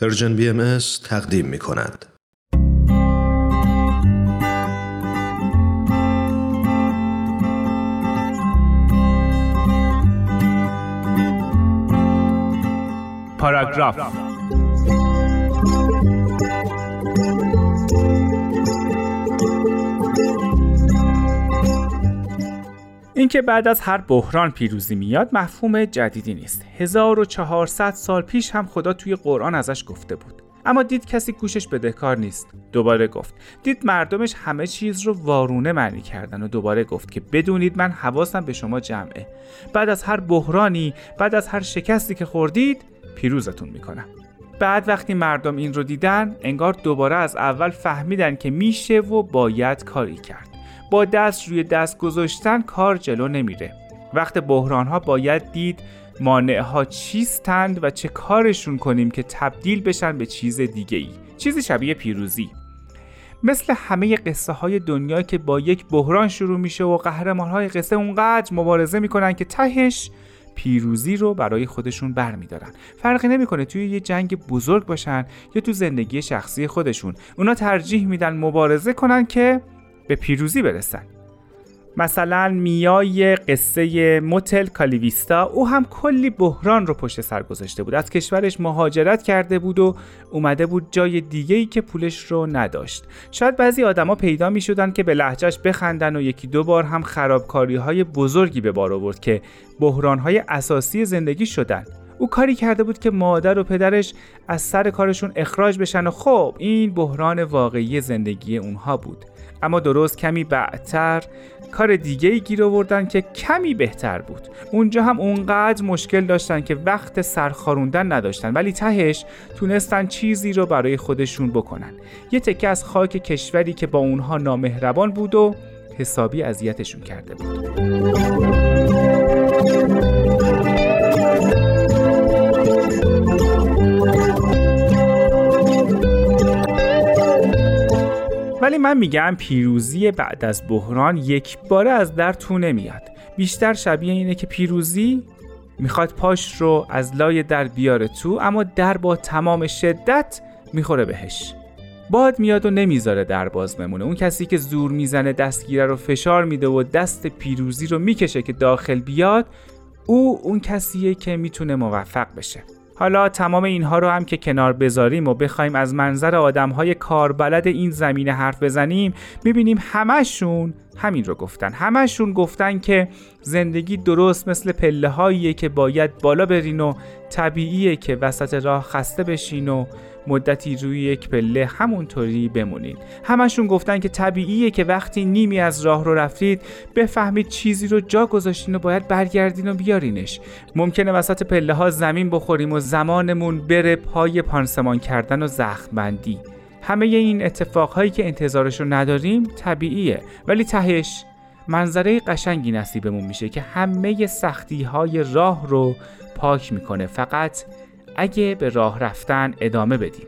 پرژن بی ام تقدیم می کند. پاراگراف اینکه بعد از هر بحران پیروزی میاد مفهوم جدیدی نیست. 1400 سال پیش هم خدا توی قرآن ازش گفته بود. اما دید کسی گوشش بدهکار نیست. دوباره گفت. دید مردمش همه چیز رو وارونه معنی کردن و دوباره گفت که بدونید من حواسم به شما جمعه. بعد از هر بحرانی بعد از هر شکستی که خوردید پیروزتون می‌کنم. بعد وقتی مردم این رو دیدن انگار دوباره از اول فهمیدن که میشه و باید کاری کرد. با دست روی دست گذاشتن کار جلو نمیره. وقت بحران ها باید دید مانع ها چیستند و چه کارشون کنیم که تبدیل بشن به چیز دیگه ای چیزی شبیه پیروزی. مثل همه قصه های دنیا که با یک بحران شروع میشه و قهرمان های قصه اونقدر مبارزه می‌کنن که تهش پیروزی رو برای خودشون برمیدارن. فرقی نمی‌کنه توی یه جنگ بزرگ باشن یا تو زندگی شخصی خودشون. اونا ترجیح میدن مبارزه کنن که به پیروزی برسن. مثلا میای قصه موتل کالیویستا او هم کلی بحران رو پشت سر گذاشته بود. از کشورش مهاجرت کرده بود و اومده بود جای دیگه ای که پولش رو نداشت. شاید بعضی آدما پیدا می شدن که به لحجهش بخندن و یکی دو بار هم خرابکاری های بزرگی به بار آورد که بحران های اساسی زندگی شدن. او کاری کرده بود که مادر و پدرش از سر کارشون اخراج بشن و خب این بحران واقعی زندگی اونها بود. اما درست کمی بعدتر کار دیگه ای گیر آوردن که کمی بهتر بود. اونجا هم اونقدر مشکل داشتن که وقت سرخاروندن نداشتن ولی تهش تونستن چیزی رو برای خودشون بکنن. یه تکه از خاک کشوری که با اونها نامهربان بود و حسابی اذیتشون کرده بود. ولی من میگم پیروزی بعد از بحران یک باره از در تو نمیاد. بیشتر شبیه اینه که پیروزی می‌خواد پاش رو از لای در بیاره تو اما در با تمام شدت می‌خوره بهش. باد میاد و نمی‌ذاره در باز بمونه. اون کسی که زور می‌زنه دستگیره رو فشار میده و دست پیروزی رو می‌کشه که داخل بیاد او اون کسیه که می‌تونه موفق بشه. حالا تمام اینها رو هم که کنار بذاریم و بخوایم از منظر آدمهای کاربلد این زمینه حرف بزنیم می‌بینیم همشون همین رو گفتن. همشون گفتن که زندگی درست مثل پله هاییه که باید بالا برین و طبیعیه که وسط راه خسته بشین و مدتی روی یک پله همونطوری بمونید همشون گفتن که طبیعیه که وقتی نیمی از راه رو رفتید بفهمید چیزی رو جا گذاشتین و باید برگردین و بیارینش. ممکنه وسط پله ها زمین بخوریم و زمانمون بره پای پانسمان کردن و زخمبندی. همه این اتفاقهایی که انتظارش رو نداریم طبیعیه. ولی تهش منظره قشنگی نصیبمون میشه که همه سختی های راه رو پاک می‌کنه. فقط اگه به راه رفتن ادامه بدیم.